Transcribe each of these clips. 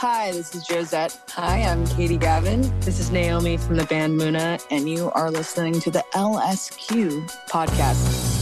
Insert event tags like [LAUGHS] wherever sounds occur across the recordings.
Hi, this is Josette. Hi, I'm Katie Gavin. This is Naomi from the band Muna, and you are listening to the LSQ podcast.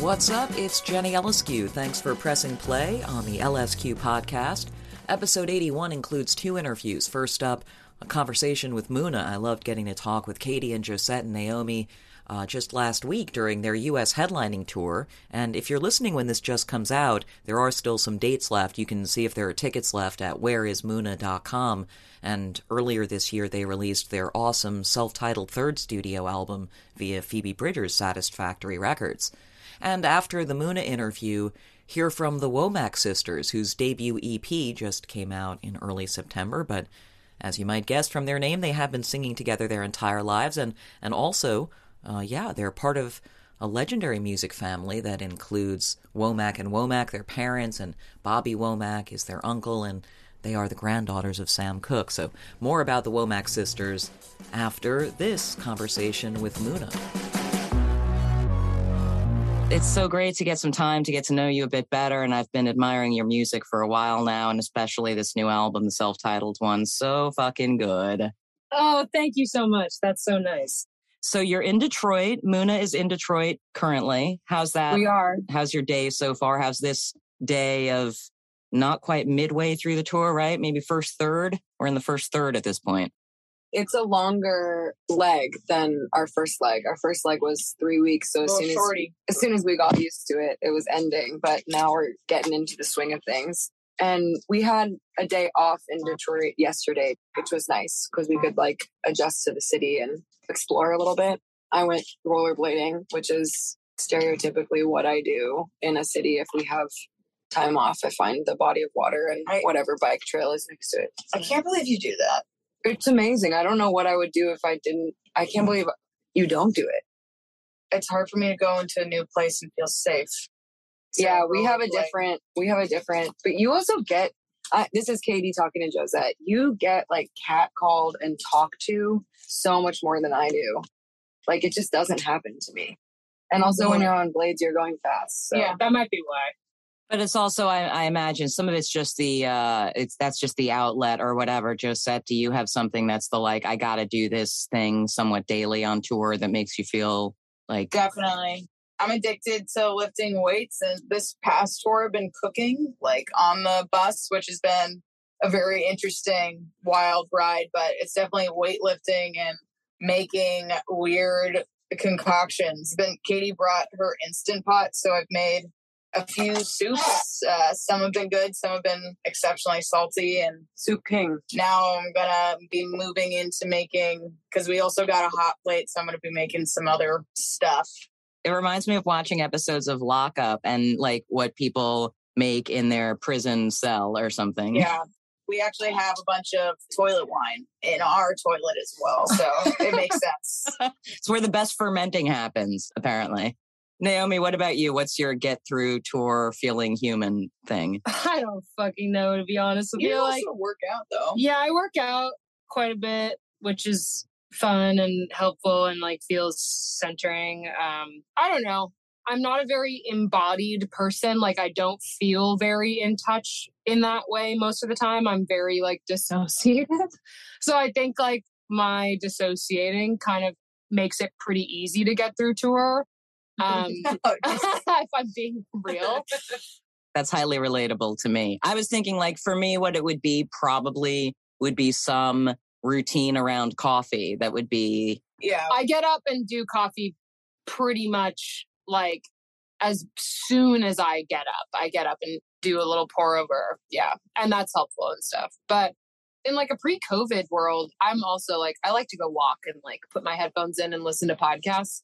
What's up? It's Jenny Eliscu. Thanks for pressing play on the LSQ podcast. Episode 81 includes two interviews. First up, a conversation with Muna. I loved getting to talk with Katie and Josette and Naomi uh, just last week during their U.S. headlining tour. And if you're listening when this just comes out, there are still some dates left. You can see if there are tickets left at whereismuna.com. And earlier this year, they released their awesome self titled third studio album via Phoebe Bridgers' Saddest Factory Records. And after the Muna interview, hear from the Womack sisters, whose debut EP just came out in early September, but as you might guess from their name, they have been singing together their entire lives, and, and also uh, yeah, they're part of a legendary music family that includes Womack and Womack, their parents, and Bobby Womack is their uncle, and they are the granddaughters of Sam Cooke. So, more about the Womack sisters after this conversation with Muna. It's so great to get some time to get to know you a bit better, and I've been admiring your music for a while now, and especially this new album, the self titled one. So fucking good. Oh, thank you so much. That's so nice. So you're in Detroit. Muna is in Detroit currently. How's that? We are. How's your day so far? How's this day of not quite midway through the tour, right? Maybe first third? We're in the first third at this point. It's a longer leg than our first leg. Our first leg was three weeks. So as soon as, as soon as we got used to it, it was ending. But now we're getting into the swing of things. And we had a day off in Detroit yesterday, which was nice because we could like adjust to the city and explore a little bit. I went rollerblading, which is stereotypically what I do in a city if we have time off. I find the body of water and I, whatever bike trail is next to it. I can't believe you do that. It's amazing. I don't know what I would do if I didn't. I can't believe you don't do it. It's hard for me to go into a new place and feel safe. So yeah, we have a different, we have a different, but you also get, uh, this is Katie talking to Josette. You get like cat called and talked to so much more than I do. Like it just doesn't happen to me. And also when you're on blades, you're going fast. So. Yeah, that might be why. But it's also, I, I, imagine, some of it's just the, uh, it's that's just the outlet or whatever. Josette, do you have something that's the like, I got to do this thing somewhat daily on tour that makes you feel like definitely I'm addicted to lifting weights. And this past tour, I've been cooking like on the bus, which has been a very interesting, wild ride. But it's definitely weightlifting and making weird concoctions. Then Katie brought her instant pot, so I've made a few soups. Uh, some have been good, some have been exceptionally salty. And Soup King. Now I'm gonna be moving into making because we also got a hot plate, so I'm gonna be making some other stuff it reminds me of watching episodes of Lockup and like what people make in their prison cell or something. Yeah. We actually have a bunch of toilet wine in our toilet as well. So it makes [LAUGHS] sense. it's where the best fermenting happens, apparently. Naomi, what about you? What's your get through tour feeling human thing? [LAUGHS] I don't fucking know, to be honest with you. You also like, work out though. Yeah, I work out quite a bit, which is fun and helpful and like feels centering. Um, I don't know. I'm not a very embodied person. Like I don't feel very in touch in that way most of the time. I'm very like dissociated. [LAUGHS] so I think like my dissociating kind of makes it pretty easy to get through tour. Um, [LAUGHS] [LAUGHS] if I'm being real. That's highly relatable to me. I was thinking like for me, what it would be probably would be some routine around coffee that would be yeah. I get up and do coffee pretty much like as soon as i get up. I get up and do a little pour over yeah and that's helpful and stuff. But in like a pre-covid world i'm also like i like to go walk and like put my headphones in and listen to podcasts.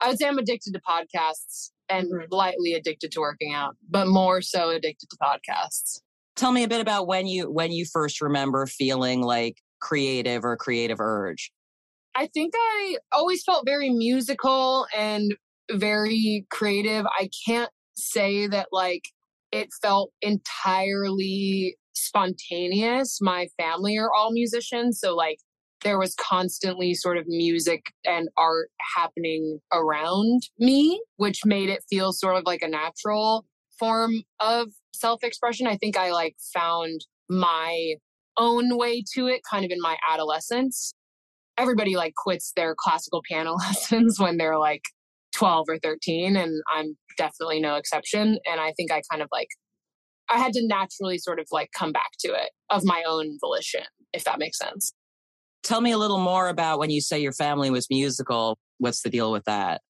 I would say i'm addicted to podcasts and mm-hmm. lightly addicted to working out but more so addicted to podcasts. Tell me a bit about when you when you first remember feeling like creative or creative urge? I think I always felt very musical and very creative. I can't say that like it felt entirely spontaneous. My family are all musicians, so like there was constantly sort of music and art happening around me, which made it feel sort of like a natural form of self expression. I think I like found my own way to it kind of in my adolescence. Everybody like quits their classical [LAUGHS] piano lessons when they're like 12 or 13, and I'm definitely no exception. And I think I kind of like, I had to naturally sort of like come back to it of my own volition, if that makes sense. Tell me a little more about when you say your family was musical. What's the deal with that?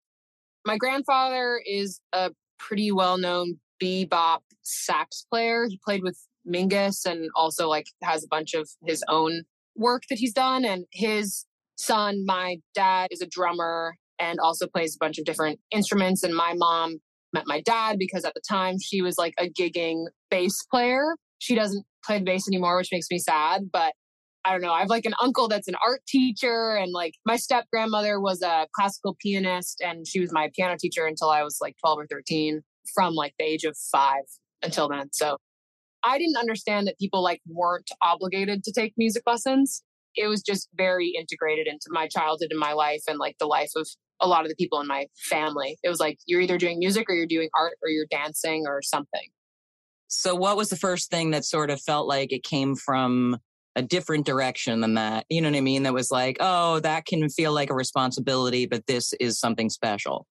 My grandfather is a pretty well known bebop sax player. He played with Mingus and also like has a bunch of his own work that he's done. And his son, my dad, is a drummer and also plays a bunch of different instruments. And my mom met my dad because at the time she was like a gigging bass player. She doesn't play the bass anymore, which makes me sad. But I don't know. I have like an uncle that's an art teacher, and like my step grandmother was a classical pianist, and she was my piano teacher until I was like 12 or 13 from like the age of five until then. So I didn't understand that people like weren't obligated to take music lessons. It was just very integrated into my childhood and my life and like the life of a lot of the people in my family. It was like you're either doing music or you're doing art or you're dancing or something. So, what was the first thing that sort of felt like it came from a different direction than that? You know what I mean? That was like, oh, that can feel like a responsibility, but this is something special.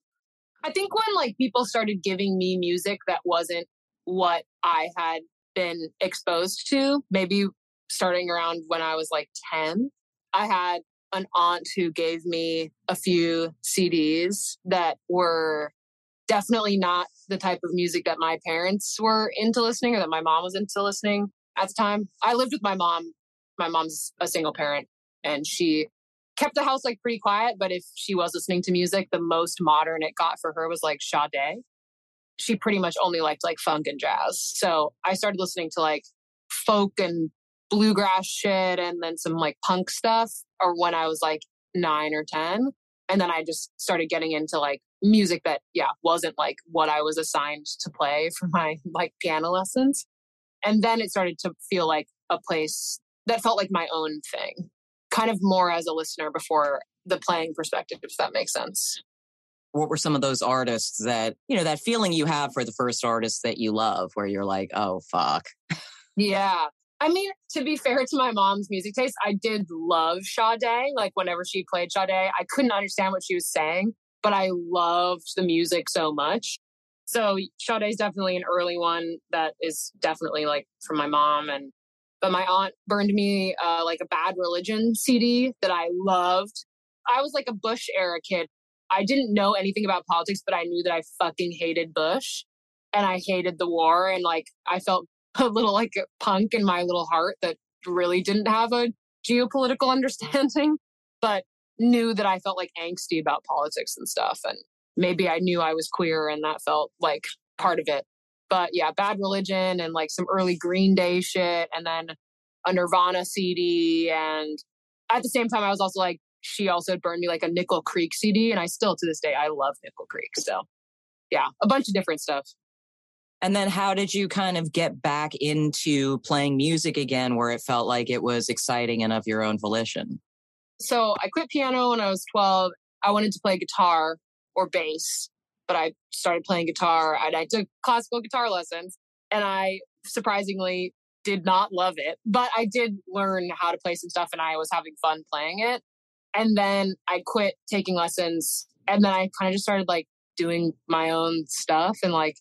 I think when like people started giving me music that wasn't what I had been exposed to, maybe starting around when I was like 10, I had an aunt who gave me a few CDs that were definitely not the type of music that my parents were into listening or that my mom was into listening at the time. I lived with my mom. My mom's a single parent and she kept the house like pretty quiet, but if she was listening to music, the most modern it got for her was like Sade. She pretty much only liked like funk and jazz. So I started listening to like folk and bluegrass shit and then some like punk stuff or when I was like nine or 10. And then I just started getting into like music that, yeah, wasn't like what I was assigned to play for my like piano lessons. And then it started to feel like a place that felt like my own thing, kind of more as a listener before the playing perspective, if that makes sense. What were some of those artists that, you know, that feeling you have for the first artist that you love where you're like, oh, fuck? Yeah. I mean, to be fair to my mom's music taste, I did love Sade. Like whenever she played Sade, I couldn't understand what she was saying, but I loved the music so much. So Sade is definitely an early one that is definitely like from my mom and but my aunt burned me uh, like a bad religion CD that I loved. I was like a Bush era kid. I didn't know anything about politics, but I knew that I fucking hated Bush and I hated the war and like I felt [LAUGHS] a little like a punk in my little heart that really didn't have a geopolitical [LAUGHS] understanding, but knew that I felt like angsty about politics and stuff. And maybe I knew I was queer and that felt like part of it. But yeah, bad religion and like some early Green Day shit and then a Nirvana CD. And at the same time, I was also like, she also burned me like a Nickel Creek CD. And I still to this day, I love Nickel Creek. So yeah, a bunch of different stuff. And then how did you kind of get back into playing music again where it felt like it was exciting and of your own volition? So I quit piano when I was 12. I wanted to play guitar or bass, but I started playing guitar and I took classical guitar lessons and I surprisingly did not love it, but I did learn how to play some stuff and I was having fun playing it. And then I quit taking lessons and then I kind of just started like doing my own stuff and like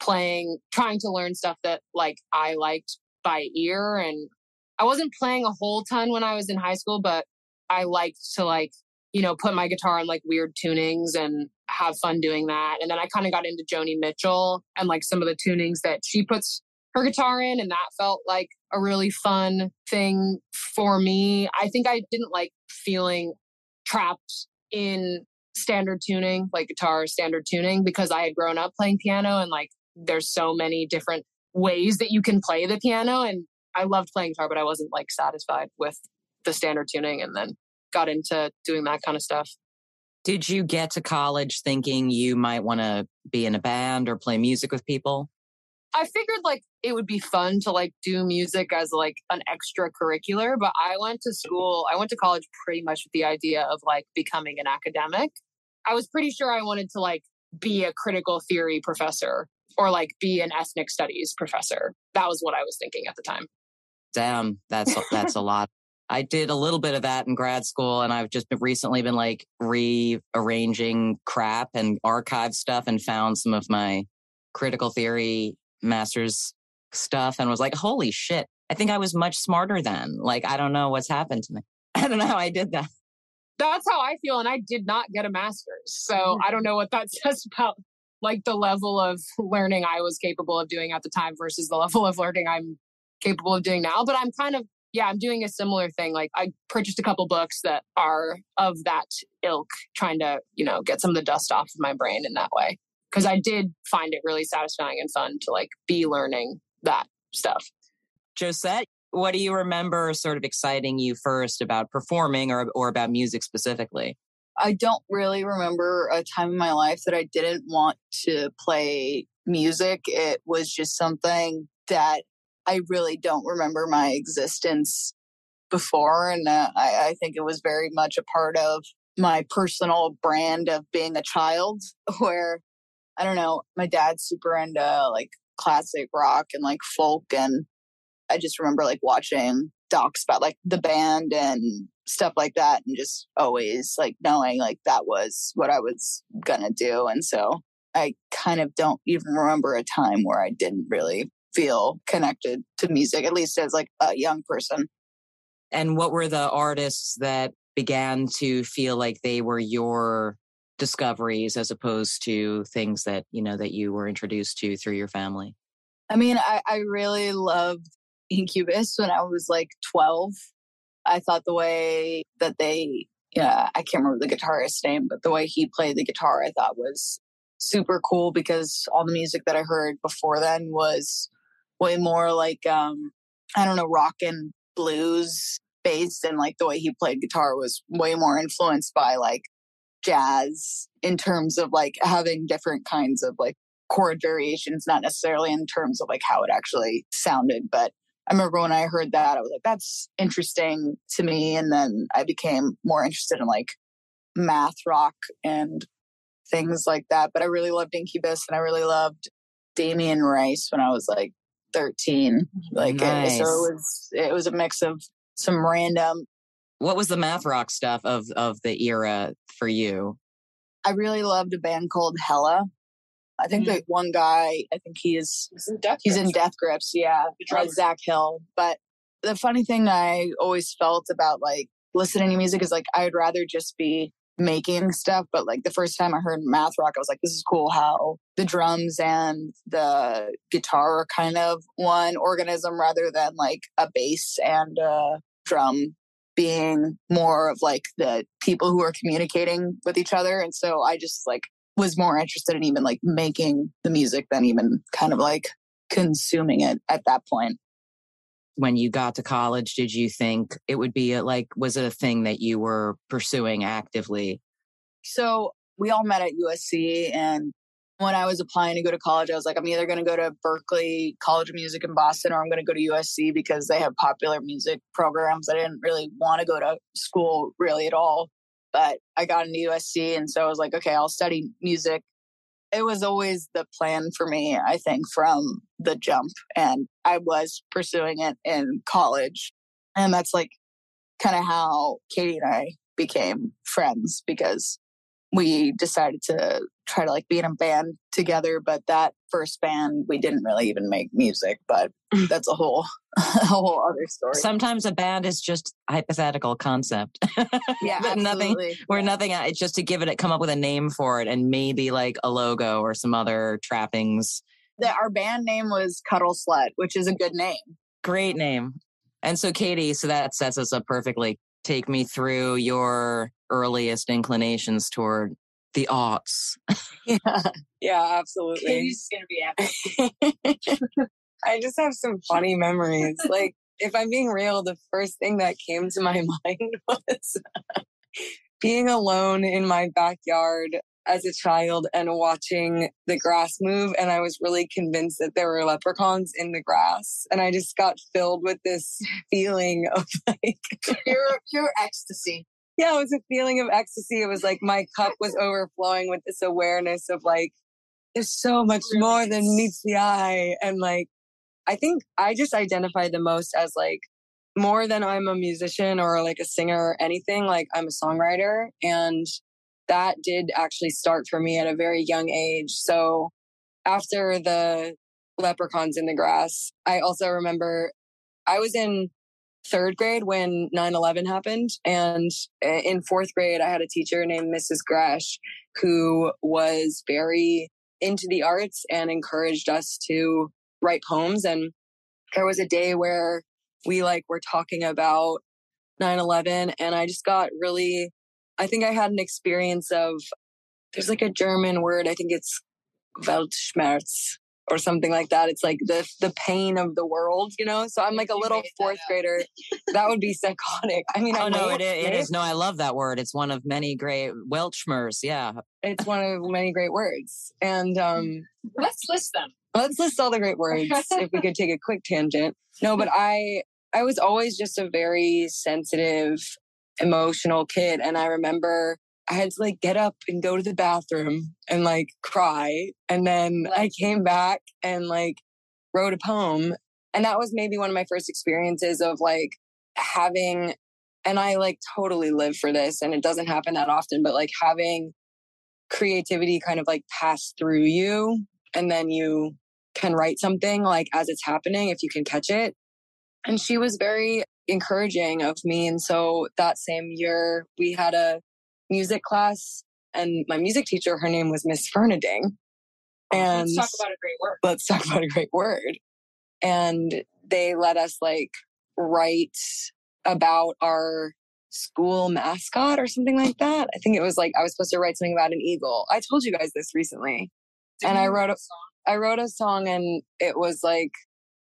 playing, trying to learn stuff that like I liked by ear. And I wasn't playing a whole ton when I was in high school, but I liked to like, you know, put my guitar on like weird tunings and have fun doing that. And then I kind of got into Joni Mitchell and like some of the tunings that she puts her guitar in. And that felt like a really fun thing for me. I think I didn't like feeling trapped in standard tuning, like guitar standard tuning, because I had grown up playing piano and like there's so many different ways that you can play the piano. And I loved playing guitar, but I wasn't like satisfied with the standard tuning and then got into doing that kind of stuff. Did you get to college thinking you might want to be in a band or play music with people? I figured like it would be fun to like do music as like an extracurricular, but I went to school, I went to college pretty much with the idea of like becoming an academic. I was pretty sure I wanted to like be a critical theory professor or like be an ethnic studies professor. That was what I was thinking at the time. Damn, that's that's a lot. I did a little bit of that in grad school, and I've just recently been like rearranging crap and archive stuff, and found some of my critical theory master's stuff, and was like, "Holy shit! I think I was much smarter then." Like, I don't know what's happened to me. [LAUGHS] I don't know how I did that. That's how I feel, and I did not get a master's, so mm-hmm. I don't know what that [LAUGHS] says about like the level of learning I was capable of doing at the time versus the [LAUGHS] level of learning I'm capable of doing now. But I'm kind of, yeah, I'm doing a similar thing. Like I purchased a couple books that are of that ilk, trying to, you know, get some of the dust off of my brain in that way. Cause I did find it really satisfying and fun to like be learning that stuff. Josette, what do you remember sort of exciting you first about performing or, or about music specifically? I don't really remember a time in my life that I didn't want to play music. It was just something that I really don't remember my existence before. And uh, I, I think it was very much a part of my personal brand of being a child, [LAUGHS] where I don't know, my dad's super into like classic rock and like folk. And I just remember like watching docs about like the band and stuff like that and just always like knowing like that was what I was gonna do. And so I kind of don't even remember a time where I didn't really feel connected to music, at least as like a young person. And what were the artists that began to feel like they were your discoveries as opposed to things that, you know, that you were introduced to through your family? I mean, I, I really loved Incubus when I was like 12. I thought the way that they, yeah, I can't remember the guitarist's name, but the way he played the guitar, I thought was super cool because all the music that I heard before then was way more like um I don't know rock and blues based and like the way he played guitar was way more influenced by like jazz in terms of like having different kinds of like chord variations not necessarily in terms of like how it actually sounded but I remember when I heard that I was like that's interesting to me and then I became more interested in like math rock and things like that but I really loved Incubus and I really loved Damien Rice when I was like 13. Like nice. it, so it was it was a mix of some random What was the math rock stuff of of the era for you? I really loved a band called Hella. I think mm-hmm. the one guy, I think he is he's in Death, he's Grips, in Death Grips, yeah. Uh, Zach Hill. But the funny thing I always felt about like listening to music is like I'd rather just be making stuff. But like the first time I heard math rock, I was like, this is cool how the drums and the guitar are kind of one organism rather than like a bass and a drum being more of like the people who are communicating with each other. And so I just like was more interested in even like making the music than even kind of like consuming it at that point when you got to college, did you think it would be a, like, was it a thing that you were pursuing actively? So we all met at USC. And when I was applying to go to college, I was like, I'm either going to go to Berklee College of Music in Boston or I'm going to go to USC because they have popular music programs. I didn't really want to go to school really at all. But I got into USC. And so I was like, okay, I'll study music it was always the plan for me, I think, from the jump. And I was pursuing it in college. And that's like kind of how Katie and I became friends because we decided to try to like be in a band together but that first band we didn't really even make music but mm. that's a whole [LAUGHS] a whole other story. Sometimes a band is just a hypothetical concept. Yeah [LAUGHS] nothing where yeah. nothing it's just to give it come up with a name for it and maybe like a logo or some other trappings. That our band name was cuddle slut which is a good name. Great name. And so katie so that sets us up perfectly. Take me through your earliest inclinations toward the arts. yeah, [LAUGHS] yeah, absolutely. Katie's gonna be [LAUGHS] I just have some [LAUGHS] funny memories. Like, if I'm being real, the first thing that came to my mind was being alone in my backyard as a child and watching the grass move. And I was really convinced that there were leprechauns in the grass. And I just got filled with this feeling of like pure, pure ecstasy. Yeah, it was a feeling of ecstasy. It was like my cup was overflowing with this awareness of like, there's so much more than meets the eye. And like, I think I just identify the most as like more than I'm a musician or like a singer or anything, like I'm a songwriter. And that did actually start for me at a very young age. So after the leprechauns in the grass, I also remember I was in third grade when 9-11 happened. And eh, in fourth grade, I had a teacher named Mrs. Gresh who was very into the arts and encouraged us to write poems. And there was a day where we like were talking about 9-11 and I just got really I think I had an experience of there's like a German word, I think it's Weltschmerz or something like that. It's like the the pain of the world, you know. So I'm like a little fourth grader. that would be psychotic. I mean, oh I no, it is, it is. No, I love that word. It's one of many great Weltschmerz. Yeah, it's one of many great words. And um, [LAUGHS] let's list them. Let's list all the great words. if we [LAUGHS] could take a quick tangent. No, but I I was always just a very sensitive, emotional kid. And I remember I had to like get up and go to the bathroom and like cry. And then I came back and like wrote a poem. And that was maybe one of my first experiences of like having, and I like totally live for this. And it doesn't happen that often, but like having creativity kind of like pass through you. And then you can write something like as it's happening if you can catch it. And she was very encouraging of me. And so that same year, we had a music class, and my music teacher, her name was Miss Fernading. Oh, and let's talk about a great word. Let's talk about a great word. And they let us like write about our school mascot or something like that. I think it was like I was supposed to write something about an eagle. I told you guys this recently. Did and I wrote a song. I wrote a song and it was like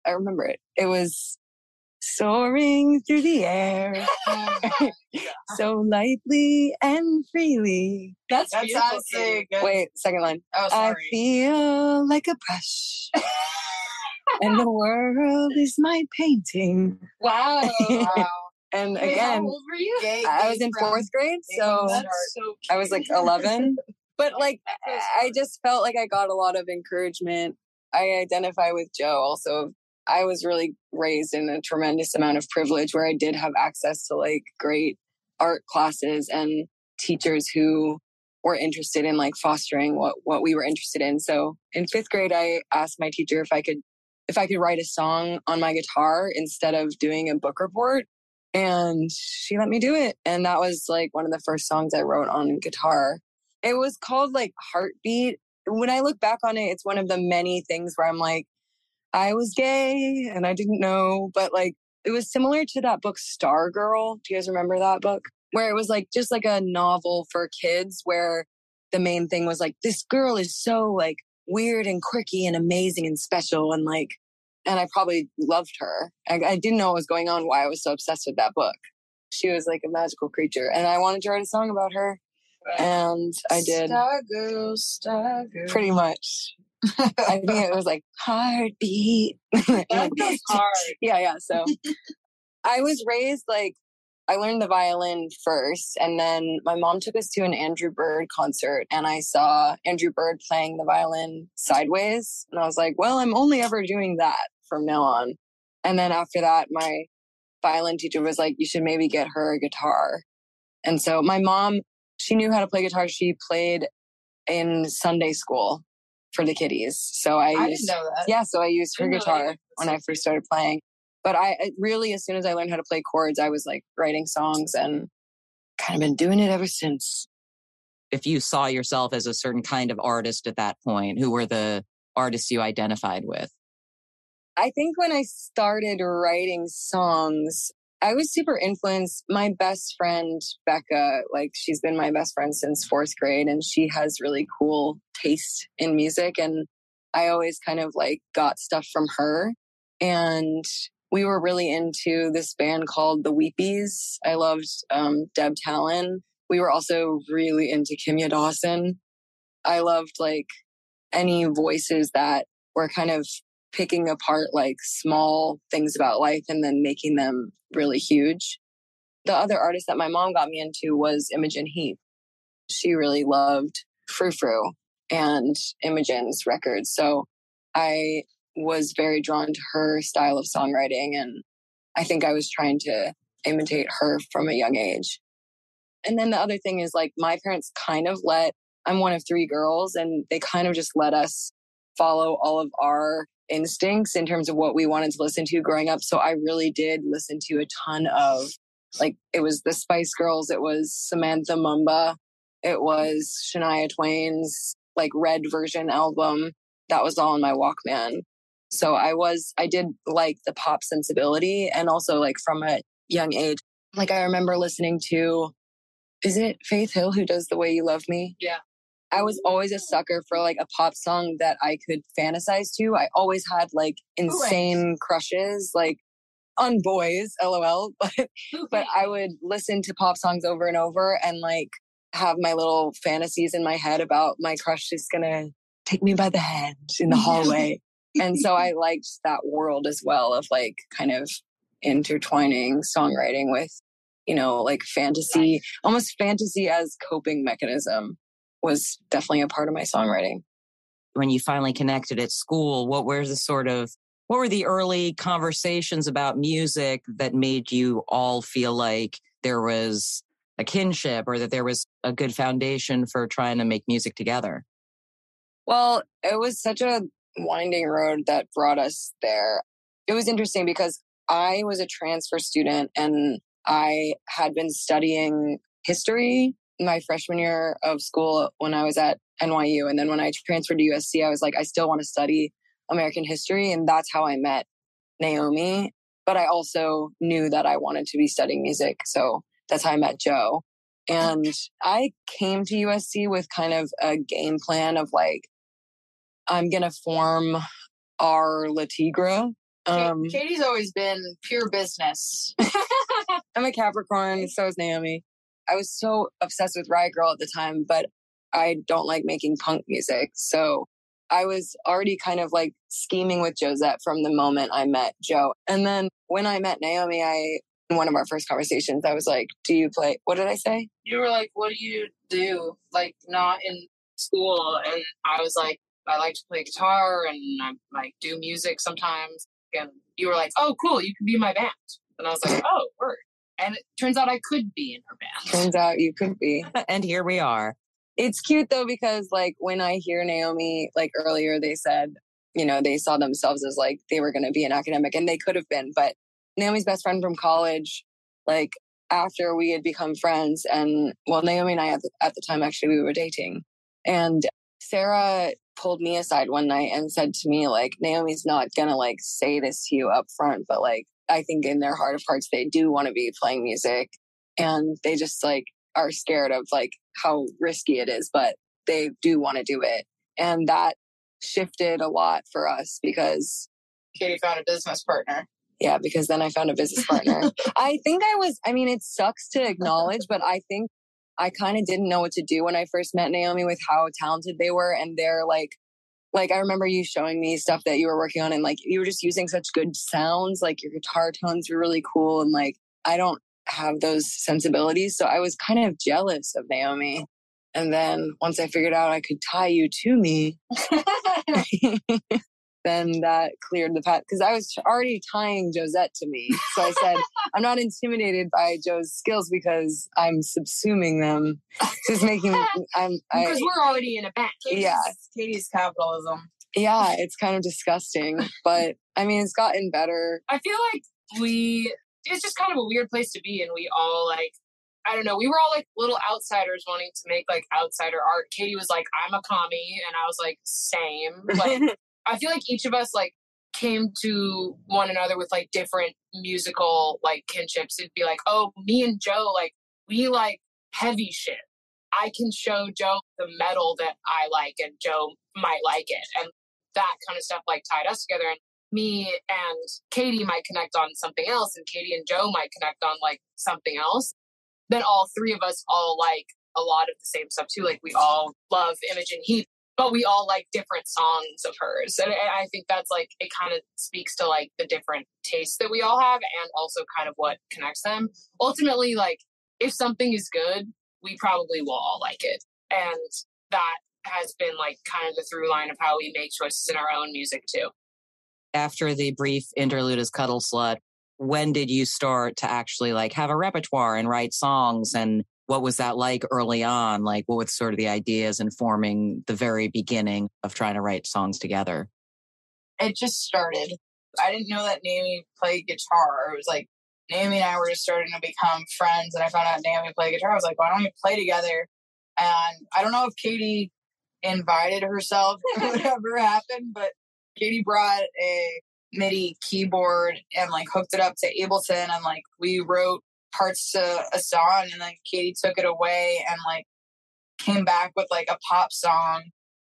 I remember it. It was soaring through the air [LAUGHS] so lightly and freely. That's, That's beautiful. Wait, second line. Oh, sorry. I feel like a brush. [LAUGHS] and the world is my painting. Wow. [LAUGHS] wow. and Wait, again, I was in fourth grade, so, so I was like 11. but like, I just felt like I got a lot of encouragement. I identify with Joe also I was really raised in a tremendous amount of privilege where I did have access to like great art classes and teachers who were interested in like fostering what what we were interested in. So in 5th grade I asked my teacher if I could if I could write a song on my guitar instead of doing a book report and she let me do it and that was like one of the first songs I wrote on guitar. It was called like Heartbeat. When I look back on it it's one of the many things where I'm like I was gay and I didn't know, but like it was similar to that book Stargirl. Do you guys remember that book? Where it was like just like a novel for kids where the main thing was like this girl is so like weird and quirky and amazing and special and like and I probably loved her. I, I didn't know what was going on, why I was so obsessed with that book. She was like a magical creature, and I wanted to write a song about her, and I did. Star girl, star girl. Pretty much. I think it was like heartbeat. [LAUGHS] Was [LAUGHS] hard. Yeah, yeah. So I was raised like I learned the violin first, and then my mom took us to an Andrew Bird concert, and I saw Andrew Bird playing the violin sideways, and I was like, "Well, I'm only ever doing that from now on." And then after that, my violin teacher was like, "You should maybe get her a guitar." And so my mom, she knew how to play guitar. She played in Sunday school for the kiddies. So I, I used, didn't know that. Yeah, so I used her guitar when I first started playing. But I really, as soon as I learned how to play chords, I was like writing songs and kind of been doing it ever since. If you saw yourself as a certain kind of artist at that point, who were the artists you identified with? I think when I started writing songs, I was super influenced. My best friend, Becca, like she's been my best friend since fourth grade and she has really cool taste in music. And I always kind of like got stuff from her. And we were really into this band called the Weepies. I loved um, Deb Talan. We were also really into Kimya Dawson. I loved like any voices that were kind of picking apart like small things about life and then making them really huge. The other artist that my mom got me into was Imogen Heap. She really loved Frou Frou and Imogen's records. So I was very drawn to her style of songwriting. And I think I was trying to imitate her from a young age. And then the other thing is like my parents kind of let, I'm one of three girls, and they kind of just let us follow all of our instincts in terms of what we wanted to listen to growing up. So I really did listen to a ton of like it was the Spice Girls, it was Samantha Mumba, it was Shania Twain's like red version album. That was all in my Walkman. So I was I did like the pop sensibility and also like from a young age. Like I remember listening to is it Faith Hill who does The Way You Love Me? Yeah. I was always a sucker for like a pop song that I could fantasize to. I always had like insane crushes, like on boys, lol. [LAUGHS] But but I would listen to pop songs over and over and like have my little fantasies in my head about my crush is gonna take me by the hand in the hallway. and so [LAUGHS] I liked that world as well of like kind of intertwining songwriting with, you know, like fantasy, almost fantasy as coping mechanism was definitely a part of my songwriting. When you finally connected at school, what were the sort of what were the early conversations about music that made you all feel like there was a kinship or that there was a good foundation for trying to make music together? Well, it was such a winding road that brought us there. It was interesting because I was a transfer student and I had been studying history my freshman year of school when I was at NYU. And then when I transferred to USC, I was like, I still want to study American history. And that's how I met Naomi. But I also knew that I wanted to be studying music. So that's how I met Joe. And I came to USC with kind of a game plan of like, I'm going to form our Le Tigre. Um, Katie's always been pure business. [LAUGHS] I'm a Capricorn, so is Naomi. I was so obsessed with Riot Grrrl at the time, but I don't like making punk music. So I was already kind of like scheming with Josette from the moment I met Joe. And then when I met Naomi, I, in one of our first conversations, I was like, Do you play? What did I say? You were like, What do you do? Like, not in school. And I was like, I like to play guitar and I like do music sometimes. And you were like, Oh, cool. You can be my band. And I was like, [LAUGHS] Oh, word. And it turns out I could be in her band. Turns out you could be. [LAUGHS] and here we are. It's cute though, because like when I hear Naomi, like earlier, they said, you know, they saw themselves as like they were going to be an academic and they could have been. But Naomi's best friend from college, like after we had become friends, and well, Naomi and I at the, at the time actually we were dating. And Sarah pulled me aside one night and said to me, like, Naomi's not gonna like say this to you up front, but like I think in their heart of hearts, they do want to be playing music and they just like are scared of like how risky it is, but they do want to do it. And that shifted a lot for us because Katie found a business partner. Yeah, because then I found a business partner. [LAUGHS] I think I was, I mean, it sucks to acknowledge, but I think I kind of didn't know what to do when I first met Naomi with how talented they were. And they're like like I remember you showing me stuff that you were working on and like you were just using such good sounds, like your guitar tones were really cool and like I don't have those sensibilities, so I was kind of jealous of Naomi. And then once I figured out I could tie you to me, [LAUGHS] [LAUGHS] then that cleared the path because I was already tying Josette to me. So I said, [LAUGHS] I'm not intimidated by Joe's skills because I'm subsuming them. Just making [LAUGHS] I'm because we're already in a band. Katie's, yeah, Katie's capitalism. Yeah, it's kind of disgusting, but I mean, it's gotten better. I feel like we. It's just kind of a weird place to be, and we all like I don't know. We were all like little outsiders wanting to make like outsider art. Katie was like, I'm a commie. And I was like, same. Like, [LAUGHS] I feel like each of us like came to one another with like different musical like kinships. It'd be like, oh, me and Joe, like we like heavy shit. I can show Joe the metal that I like, and Joe might like it, and that kind of stuff like tied us together. And me and Katie might connect on something else, and Katie and Joe might connect on like something else. Then all three of us all like a lot of the same stuff too. Like we all love Imogen Heap, but we all like different songs of hers. And I think that's like, it kind of speaks to like the different tastes that we all have and also kind of what connects them. Ultimately, like if something is good, we probably will all like it. And that has been like kind of the through line of how we make choices in our own music too. After the brief interlude as Cuddle Slut, when did you start to actually like have a repertoire and write songs and what was that like early on? Like what was sort of the ideas informing the very beginning of trying to write songs together? It just started. I didn't know that naomi played guitar. It was like naomi and i were just starting to become friends and i found out naomi played guitar. I was like why don't we play together? And i don't know if katie invited herself [LAUGHS] or whatever happened but katie brought a MIDI keyboard and like hooked it up to Ableton and like we wrote parts to a song and then Katie took it away and like came back with like a pop song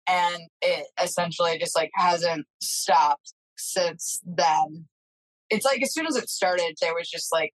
and it essentially just like hasn't stopped since then. It's like as soon as it started, there was just like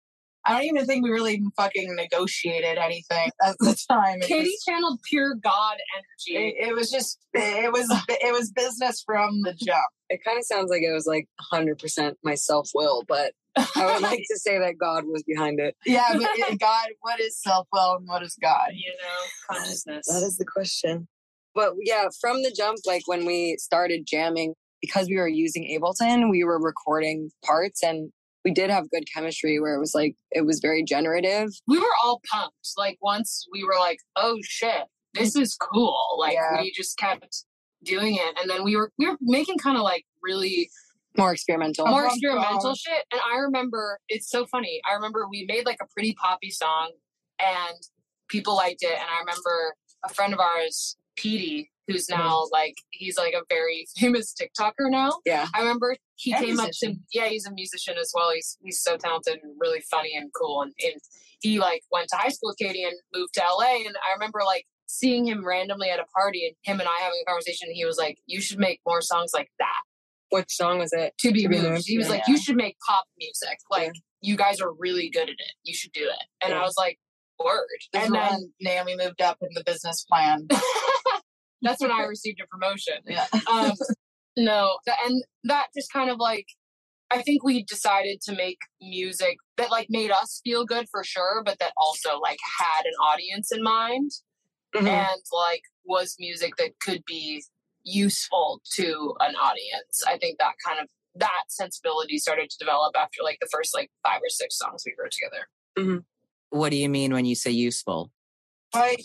I don't even think we really even fucking negotiated anything at the time. It Katie was, channeled pure God energy. It, it was just it was it was business from the jump. It kind of sounds like it was like 100% my self will, but I would like to say that God was behind it. [LAUGHS] Yeah, but it, God, what is self will and what is God? You know, consciousness. That is the question. But yeah, from the jump, like when we started jamming, because we were using Ableton, we were recording parts and we did have good chemistry where it was like, it was very generative. We were all pumped. Like once we were like, oh shit, this is cool. Like yeah. we just kept doing it. And then we were, we were making kind of like really more experimental more oh, experimental shit and i remember it's so funny i remember we made like a pretty poppy song and people liked it and i remember a friend of ours Petey, who's now mm-hmm. like he's like a very [LAUGHS] famous tiktoker now yeah i remember he and came musician. up to yeah he's a musician as well he's he's so talented and really funny and cool and, and he like went to high school with katie and moved to la and i remember like seeing him randomly at a party and him and i having a conversation he was like you should make more songs like that which song was it? To be, to be moved. He was yeah. like, you should make pop music. Like, yeah. you guys are really good at it. You should do it. And yeah. I was like, word. and then Naomi moved up in the business plan. [LAUGHS] That's when I [LAUGHS] received a promotion. Yeah. Um, [LAUGHS] no, and that just kind of like, I think we decided to make music that like made us feel good for sure, but that also like had an audience in mind. Mm-hmm. And like was music that could be useful to an audience. I think that kind of that sensibility started to develop after like the first like five or six songs we wrote together. Mm-hmm. What do you mean when you say useful? Like,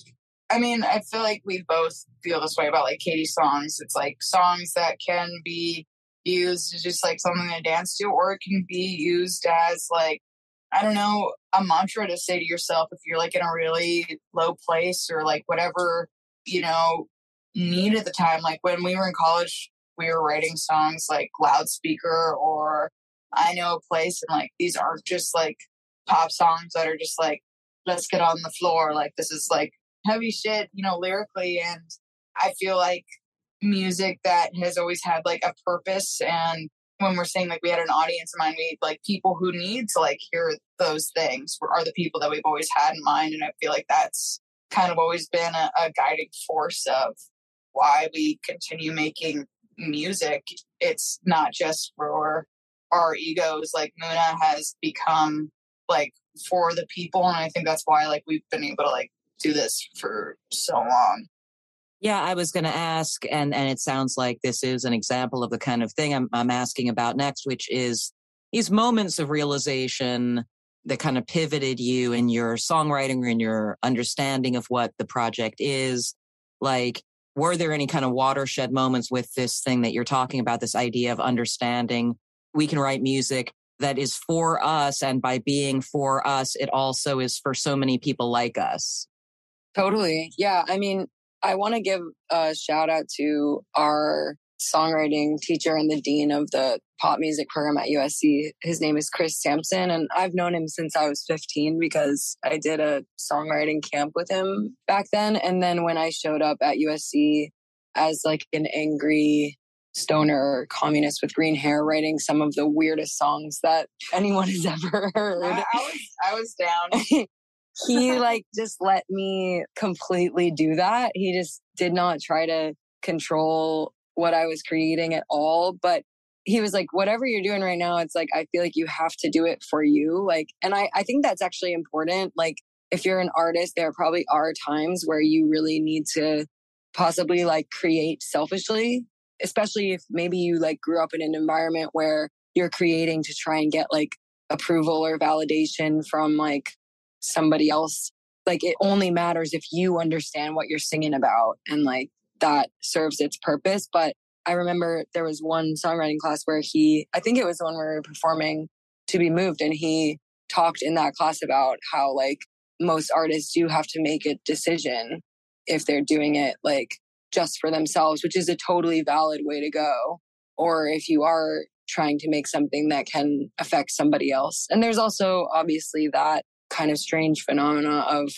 I mean, I feel like we both feel this way about like Katie's songs. It's like songs that can be used as just like something to dance to, or it can be used as like, I don't know, a mantra to say to yourself if you're like in a really low place or like whatever, you know, need at the time. Like when we were in college, we were writing songs like Loudspeaker or I Know a Place. And like these aren't just like pop songs that are just like, let's get on the floor. Like this is like heavy shit, you know, lyrically. And I feel like music that has always had like a purpose and when we're saying like we had an audience in mind, we like people who need to like hear those things are the people that we've always had in mind. And I feel like that's kind of always been a, a guiding force of why we continue making music. It's not just for our egos. Like Muna has become like for the people, and I think that's why like we've been able to like do this for so long. Yeah, I was going to ask, and and it sounds like this is an example of the kind of thing I'm I'm asking about next, which is these moments of realization that kind of pivoted you in your songwriting or in your understanding of what the project is. Like, were there any kind of watershed moments with this thing that you're talking about, this idea of understanding we can write music that is for us. And by being for us, it also is for so many people like us. Totally. Yeah. I mean, I want to give a shout out to our songwriting teacher and the dean of the pop music program at USC. His name is Chris Sampson, and I've known him since I was 15 because I did a songwriting camp with him back then. And then when I showed up at USC as like an angry stoner communist with green hair writing some of the weirdest songs that anyone has [LAUGHS] ever heard. I, I was I was down. [LAUGHS] he [LAUGHS] like just let me completely do that. He just did not try to control what I was creating at all. But he was like, whatever you're doing right now, it's like, I feel like you have to do it for you. Like, and I, I think that's actually important. Like, if you're an artist, there probably are times where you really need to possibly like create selfishly, especially if maybe you like grew up in an environment where you're creating to try and get like approval or validation from like somebody else. Like it only matters if you understand what you're singing about and like that serves its purpose. But I remember there was one songwriting class where he, I think it was the one where we were performing to be moved. And he talked in that class about how like most artists do have to make a decision if they're doing it like just for themselves, which is a totally valid way to go. Or if you are trying to make something that can affect somebody else. And there's also obviously that kind of strange phenomena of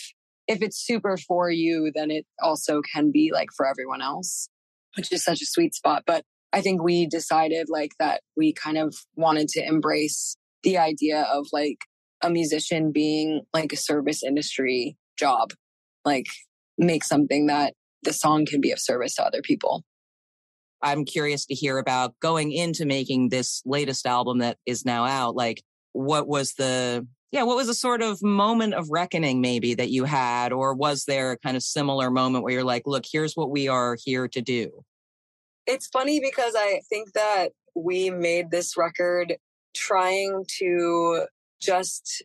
if it's super for you, then it also can be like for everyone else, which is such a sweet spot. But I think we decided like that we kind of wanted to embrace the idea of like a musician being like a service industry job, like make something that the song can be of service to other people. I'm curious to hear about going into making this latest album that is now out. Like, what was the yeah, what was a sort of moment of reckoning maybe that you had, or was there a kind of similar moment where you're like, look, here's what we are here to do? It's funny because I think that we made this record trying to just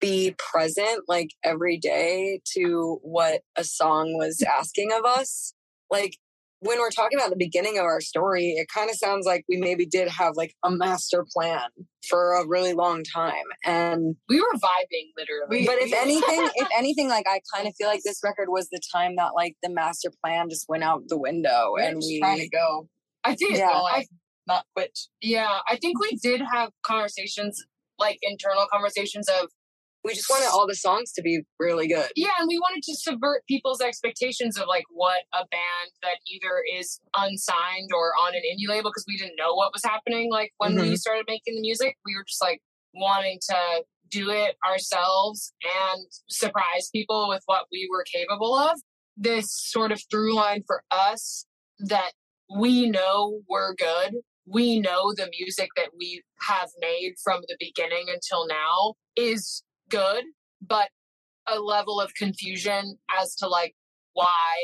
be present like every day to what a song was asking of us. Like when we're talking about the beginning of our story, it kind of sounds like we maybe did have like a master plan for a really long time. And we were vibing literally. But if [LAUGHS] anything, if anything, like I kind of feel like this record was the time that like the master plan just went out the window we and we trying to go. I did. Yeah. I, not quit. yeah, I think we did have conversations, like internal conversations of we just wanted all the songs to be really good. Yeah, and we wanted to subvert people's expectations of like what a band that either is unsigned or on an indie label because we didn't know what was happening. Like when we mm-hmm. started making the music, we were just like wanting to do it ourselves and surprise people with what we were capable of. This sort of through line for us that we know we're good. We know the music that we have made from the beginning until now is good, but a level of confusion as to like why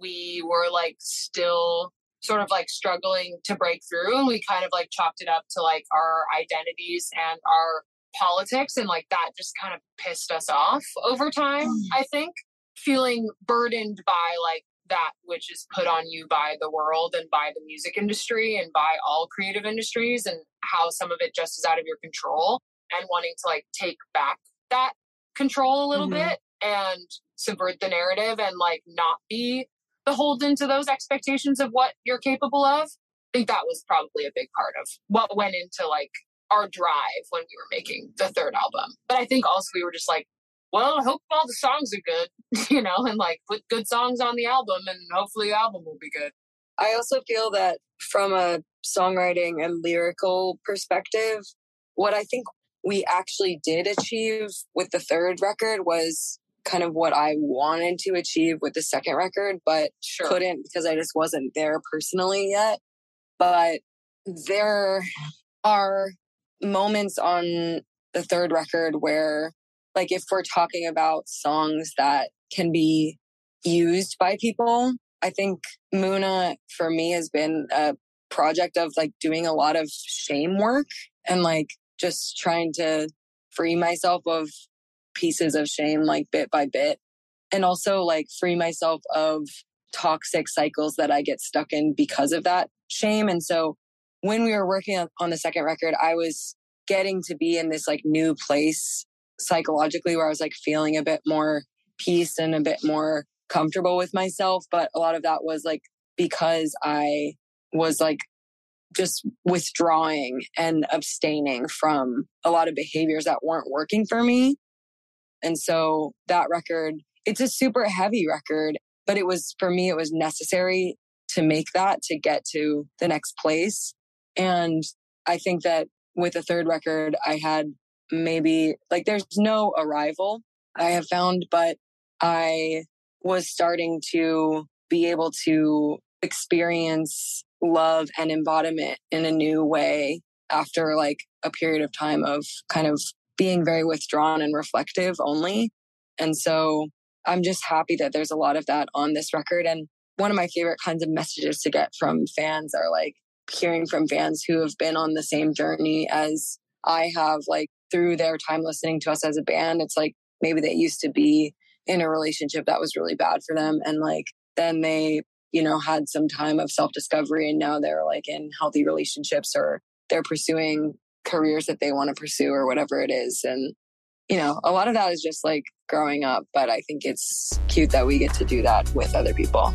we were like still sort of like struggling to break through. And we kind of like chopped it up to like our identities and our politics. And like that just kind of pissed us off over time, mm. I think. Feeling burdened by like that which is put on you by the world and by the music industry and by all creative industries and how some of it just is out of your control and wanting to like take back that control a little Mhm. bit and subvert the narrative and like not be beholden to those expectations of what you're capable of. I think that was probably a big part of what went into like our drive when we were making the third album. But I think also we were just like, well, I hope all the songs are good, [LAUGHS] you know, and like put good songs on the album and hopefully the album will be good. I also feel that from a songwriting and lyrical perspective, what I think we actually did achieve with the third record was kind of what I wanted to achieve with the second record, but Sure. couldn't because I just wasn't there personally yet. But there are moments on the third record where, like, if we're talking about songs that can be used by people, I think Muna for me has been a project of like doing a lot of shame work and like just trying to free myself of pieces of shame like bit by bit and also like free myself of toxic cycles that I get stuck in because of that shame and so when we were working on, the second record I was getting to be in this like new place psychologically where I was like feeling a bit more peace and a bit more comfortable with myself but a lot of that was like because I was like just withdrawing and abstaining from a lot of behaviors that weren't working for me. And so that record, it's a super heavy record, but it was for me, it was necessary to make that to get to the next place. And I think that with the third record, I had maybe like there's no arrival I have found, but I was starting to be able to experience love and embodiment in a new way after like a period of time of kind of being very withdrawn and reflective only. And so I'm just happy that there's a lot of that on this record. And one of my favorite kinds of messages to get from fans are like hearing from fans who have been on the same journey as I have, like through their time listening to us as a band. It's like maybe they used to be in a relationship that was really bad for them. And like then they, you know, had some time of self discovery and now they're like in healthy relationships or they're pursuing careers that they want to pursue or whatever it is. And, you know, a lot of that is just like growing up, but I think it's cute that we get to do that with other people.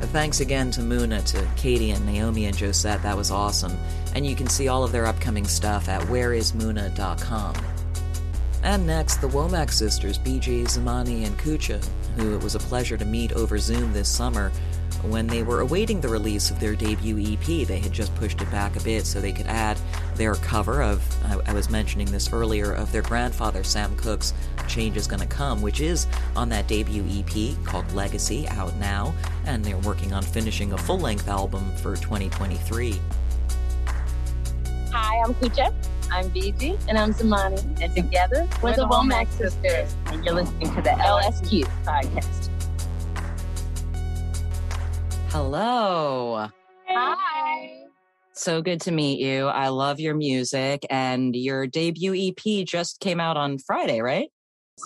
Thanks again to Muna, to Katie and Naomi and Josette. That was awesome. And you can see all of their upcoming stuff at whereismuna.com. And next, the Womack sisters, BJ, Zamani, and Kucha, who it was a pleasure to meet over Zoom this summer when they were awaiting the release of their debut EP. They had just pushed it back a bit so they could add their cover of, I, I was mentioning this earlier, of their grandfather Sam Cooke's Change is Gonna Come, which is on that debut EP called Legacy, out now, and they're working on finishing a full length album for 2023. Hi, I'm Kucha. I'm BG. And I'm Zamani. And together, we're, we're the Womack sisters. And you're listening to the LSQ podcast. Hello. Hi. So good to meet you. I love your music, and your debut EP just came out on Friday, right?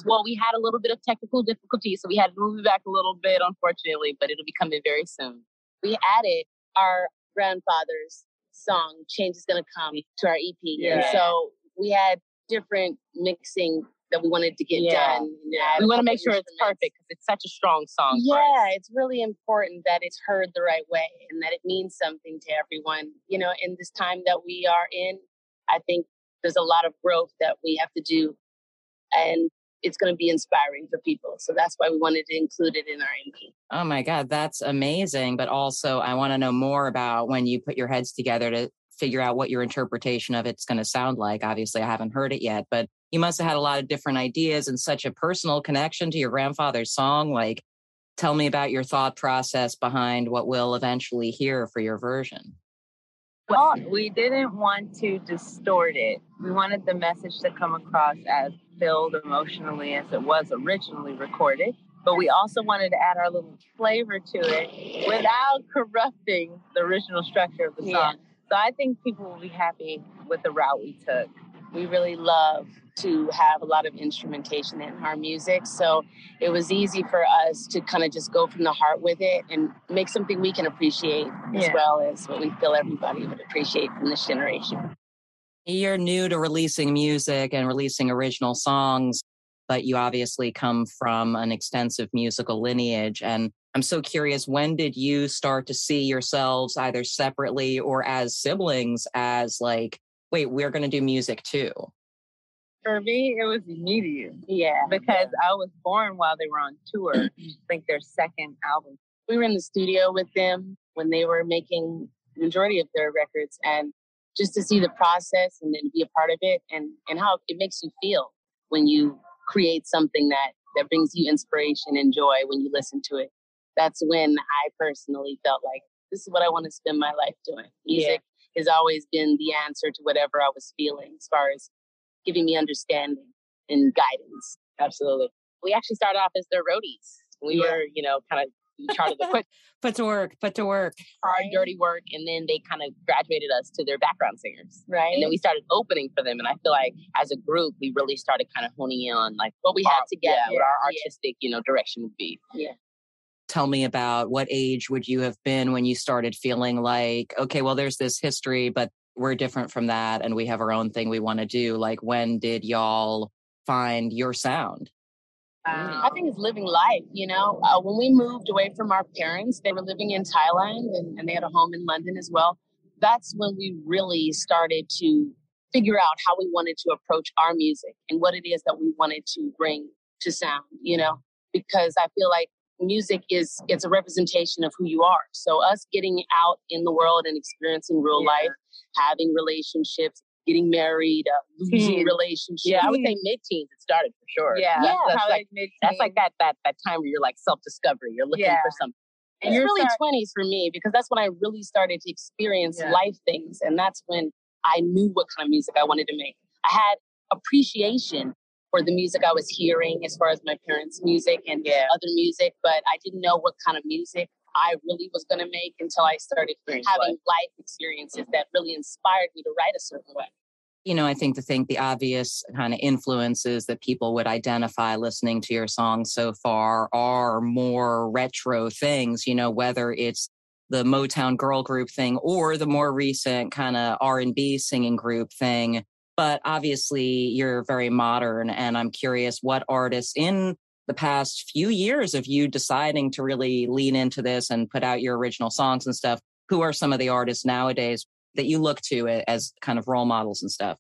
Well, we had a little bit of technical difficulty, so we had to move it back a little bit, unfortunately, but it'll be coming very soon. We added our grandfather's song, Change is Gonna Come, to our EP. Yeah. And so we had different mixing that we wanted to get yeah. done. Yeah, we want to make sure it's perfect because it's such a strong song. Yeah, it's really important that it's heard the right way and that it means something to everyone. You know, in this time that we are in, I think there's a lot of growth that we have to do, and it's going to be inspiring for people. So that's why we wanted to include it in our EP. Oh my God, that's amazing. But also, I want to know more about when you put your heads together to figure out what your interpretation of it's going to sound like. Obviously, I haven't heard it yet, but you must have had a lot of different ideas and such a personal connection to your grandfather's song. Like, tell me about your thought process behind what we'll eventually hear for your version. Well, we didn't want to distort it. We wanted the message to come across as filled emotionally as it was originally recorded. But we also wanted to add our little flavor to it without corrupting the original structure of the song. Yeah. So I think people will be happy with the route we took. We really love to have a lot of instrumentation in our music. So it was easy for us to kind of just go from the heart with it and make something we can appreciate yeah. as well as what we feel everybody would appreciate from this generation. You're new to releasing music and releasing original songs, but you obviously come from an extensive musical lineage. And I'm so curious, when did you start to see yourselves either separately or as siblings as like, wait, we're going to do music too? For me, it was immediate. Yeah. Because I was born while they were on tour. [CLEARS THROAT] I think their second album. We were in the studio with them when they were making the majority of their records and just to see the process and then be a part of it and, and how it makes you feel when you create something that, that brings you inspiration and joy when you listen to it. That's when I personally felt like this is what I want to spend my life doing. Music yeah. has always been the answer to whatever I was feeling as far as giving me understanding and guidance. Absolutely. We actually started off as their roadies. We yeah. were, you know, kind of charted the put [LAUGHS] put to work, put to work, hard, dirty work, and then they kind of graduated us to their background singers, right? And then we started opening for them, and I feel like as a group, we really started kind of honing in on like what we had together, yeah, what our artistic, you know, direction would be. Yeah. Tell me about what age would you have been when you started feeling like, okay, well, there's this history, but we're different from that and we have our own thing we want to do like when did y'all find your sound? Um, I think it's living life. You know, uh, when we moved away from our parents, they were living in Thailand and, and they had a home in London as well. That's when we really started to figure out how we wanted to approach our music and what it is that we wanted to bring to sound, you know, because I feel like music is it's a representation of who you are. So us getting out in the world and experiencing real yeah. life, having relationships, getting married, uh, losing relationships. Yeah, I would say mid-teens it started for sure. Yeah, that's, that's like that's like that that that time where you're like self-discovery. You're looking yeah. for something. And it's really start- 20s for me because that's when I really started to experience yeah. life things. And that's when I knew what kind of music I wanted to make. I had appreciation for the music I was hearing as far as my parents' music and yeah. other music, but I didn't know what kind of music I really was going to make until I started having life experiences that really inspired me to write a certain way. You know, I think the thing, the obvious kind of influences that people would identify listening to your songs so far are more retro things, you know, whether it's the Motown girl group thing or the more recent kind of R&B singing group thing. But obviously you're very modern and I'm curious what artists in the past few years of you deciding to really lean into this and put out your original songs and stuff, who are some of the artists nowadays that you look to as kind of role models and stuff?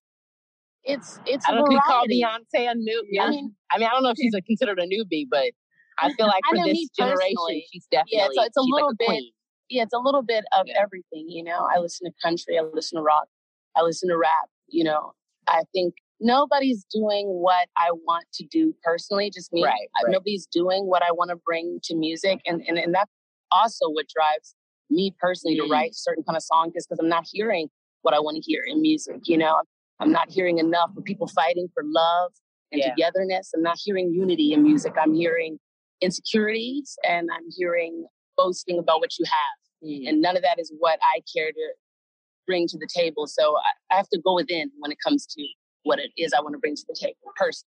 It's it's. I don't know if call Beyonce a new. Yeah. I mean, I mean, I don't know if she's a, considered a newbie, but I feel like [LAUGHS] for this generation, she's definitely yeah. So it's a little like a bit. Queen yeah, it's a little bit of yeah. everything, you know. I listen to country, I listen to rock, I listen to rap, you know. I think nobody's doing what I want to do personally, just me. Right, right. Nobody's doing what I want to bring to music. And, and, and that's also what drives me personally mm. to write certain kind of songs because I'm not hearing what I want to hear in music, you know. I'm not hearing enough of people fighting for love and yeah. togetherness. I'm not hearing unity in music. I'm hearing insecurities and I'm hearing boasting about what you have. Mm. And none of that is what I care to bring to the table. So I, I have to go within when it comes to what it is I want to bring to the table personally.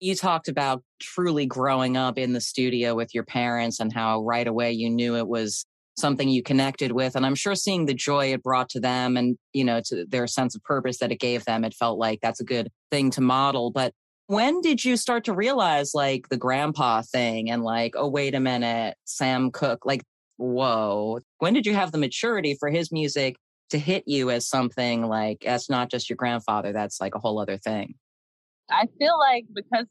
You talked about truly growing up in the studio with your parents and how right away you knew it was something you connected with. And I'm sure seeing the joy it brought to them and, you know, to their sense of purpose that it gave them, it felt like that's a good thing to model. But when did you start to realize like the grandpa thing and like, oh, wait a minute, Sam Cooke, like whoa, when did you have the maturity for his music to hit you as something like, that's not just your grandfather, that's like a whole other thing? I feel like because,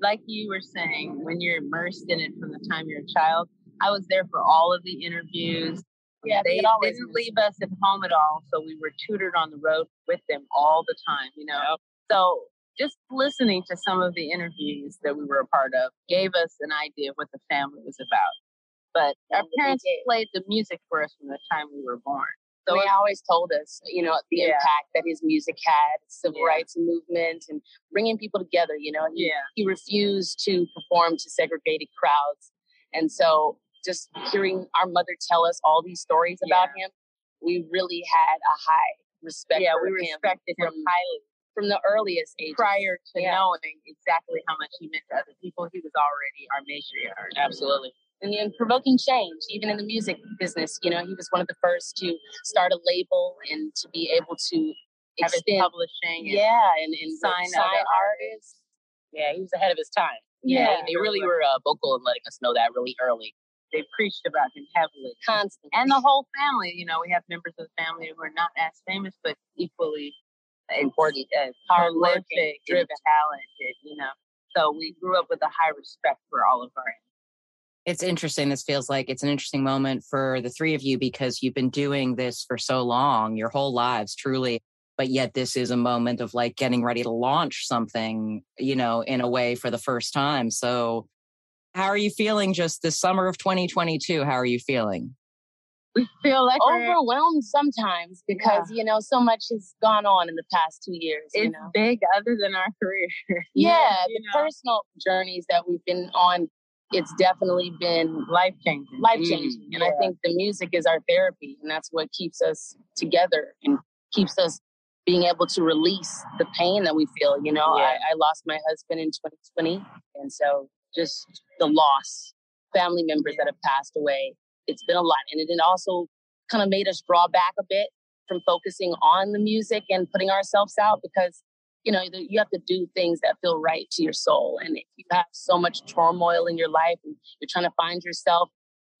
like you were saying, when you're immersed in it from the time you're a child, I was there for all of the interviews. Yeah, they didn't leave us at home at all, so we were tutored on the road with them all the time. You know, yep. so just listening to some of the interviews that we were a part of gave us an idea of what the family was about. But our parents played the music for us from the time we were born. So he always told us, you know, the yeah. impact that his music had, civil yeah. rights movement, and bringing people together. You know, he, yeah. he refused to perform to segregated crowds, and so just hearing our mother tell us all these stories about him, we really had a high respect. Yeah, we respected him, him highly from the earliest age. Prior to knowing exactly how much he meant to other people, he was already our matriarch. Absolutely and, and provoking change, even in the music business. You know, he was one of the first to start a label and to be able to have extend, publishing. yeah, and, and sign, sign artists. Yeah, he was ahead of his time. Yeah, yeah they really were uh, vocal in letting us know that really early. They preached about him heavily, constantly, and the whole family. You know, we have members of the family who are not as famous, but equally important, uh, prolific, talented. You know, so we grew up with a high respect for all of our it's interesting. This feels like it's an interesting moment for the three of you because you've been doing this for so long, your whole lives, truly. But yet, this is a moment of like getting ready to launch something, you know, in a way for the first time. So, how are you feeling just this summer of 2022? How are you feeling? We feel like overwhelmed sometimes because, yeah. you know, so much has gone on in the past two years. It's you know? big other than our [LAUGHS] career. [LAUGHS] yeah, the know? personal journeys that we've been on it's definitely been life changing. Life changing. Mm, and yeah. I think the music is our therapy and that's what keeps us together and keeps us being able to release the pain that we feel. You know, yeah. I, I lost my husband in 2020. And so just the loss, family members yeah. that have passed away, it's been a lot. And it also kind of made us draw back a bit from focusing on the music and putting ourselves out because you know, you have to do things that feel right to your soul. And if you have so much turmoil in your life and you're trying to find yourself,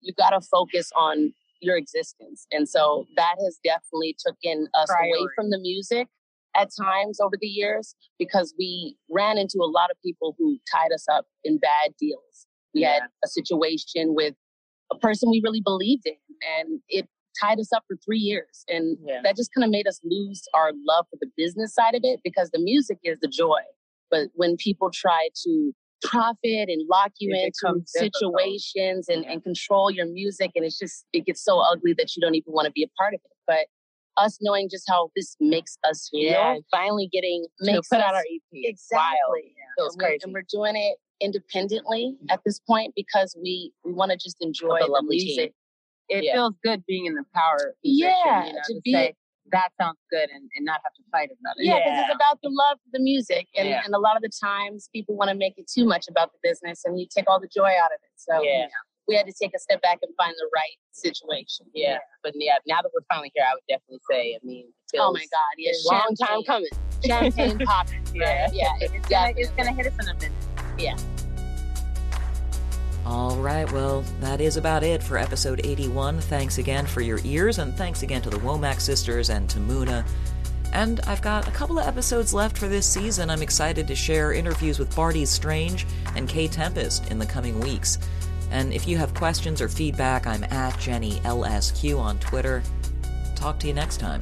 you got to focus on your existence. And so that has definitely taken us Priority. away from the music at times over the years because we ran into a lot of people who tied us up in bad deals. We yeah. had a situation with a person we really believed in and it tied us up for three years. And yeah. that just kind of made us lose our love for the business side of it because the music is the joy. But when people try to profit and lock you it into situations and, and control your music, and it's just, it gets so ugly that you don't even want to be a part of it. But us knowing just how this makes us feel, yeah, finally getting to put us, out our EP. Exactly. Yeah. And, we're, and, we're, doing it independently mm-hmm. at this point because we, we want to just enjoy the music. Team it yeah. feels good being in the power position, yeah, you know, to, to be, say that sounds good and, and not have to fight about it. Yeah, because yeah. it's about the love for the music. And, yeah. and a lot of the times people want to make it too much about the business and you take all the joy out of it. So yeah. we had to take a step back and find the right situation. Yeah. yeah. But yeah, now that we're finally here, I would definitely say, I mean, oh my God, yeah, long time coming. Champagne popping. [LAUGHS] yeah. Yeah. It's, it's, gonna, it's gonna hit us in a minute. Yeah. All right, well, that is about it for episode 81. Thanks again for your ears, and thanks again to the Womack sisters and to Muna. And I've got a couple of episodes left for this season. I'm excited to share interviews with Bartees Strange and Kae Tempest in the coming weeks. And if you have questions or feedback, I'm at Jenny LSQ on Twitter. Talk to you next time.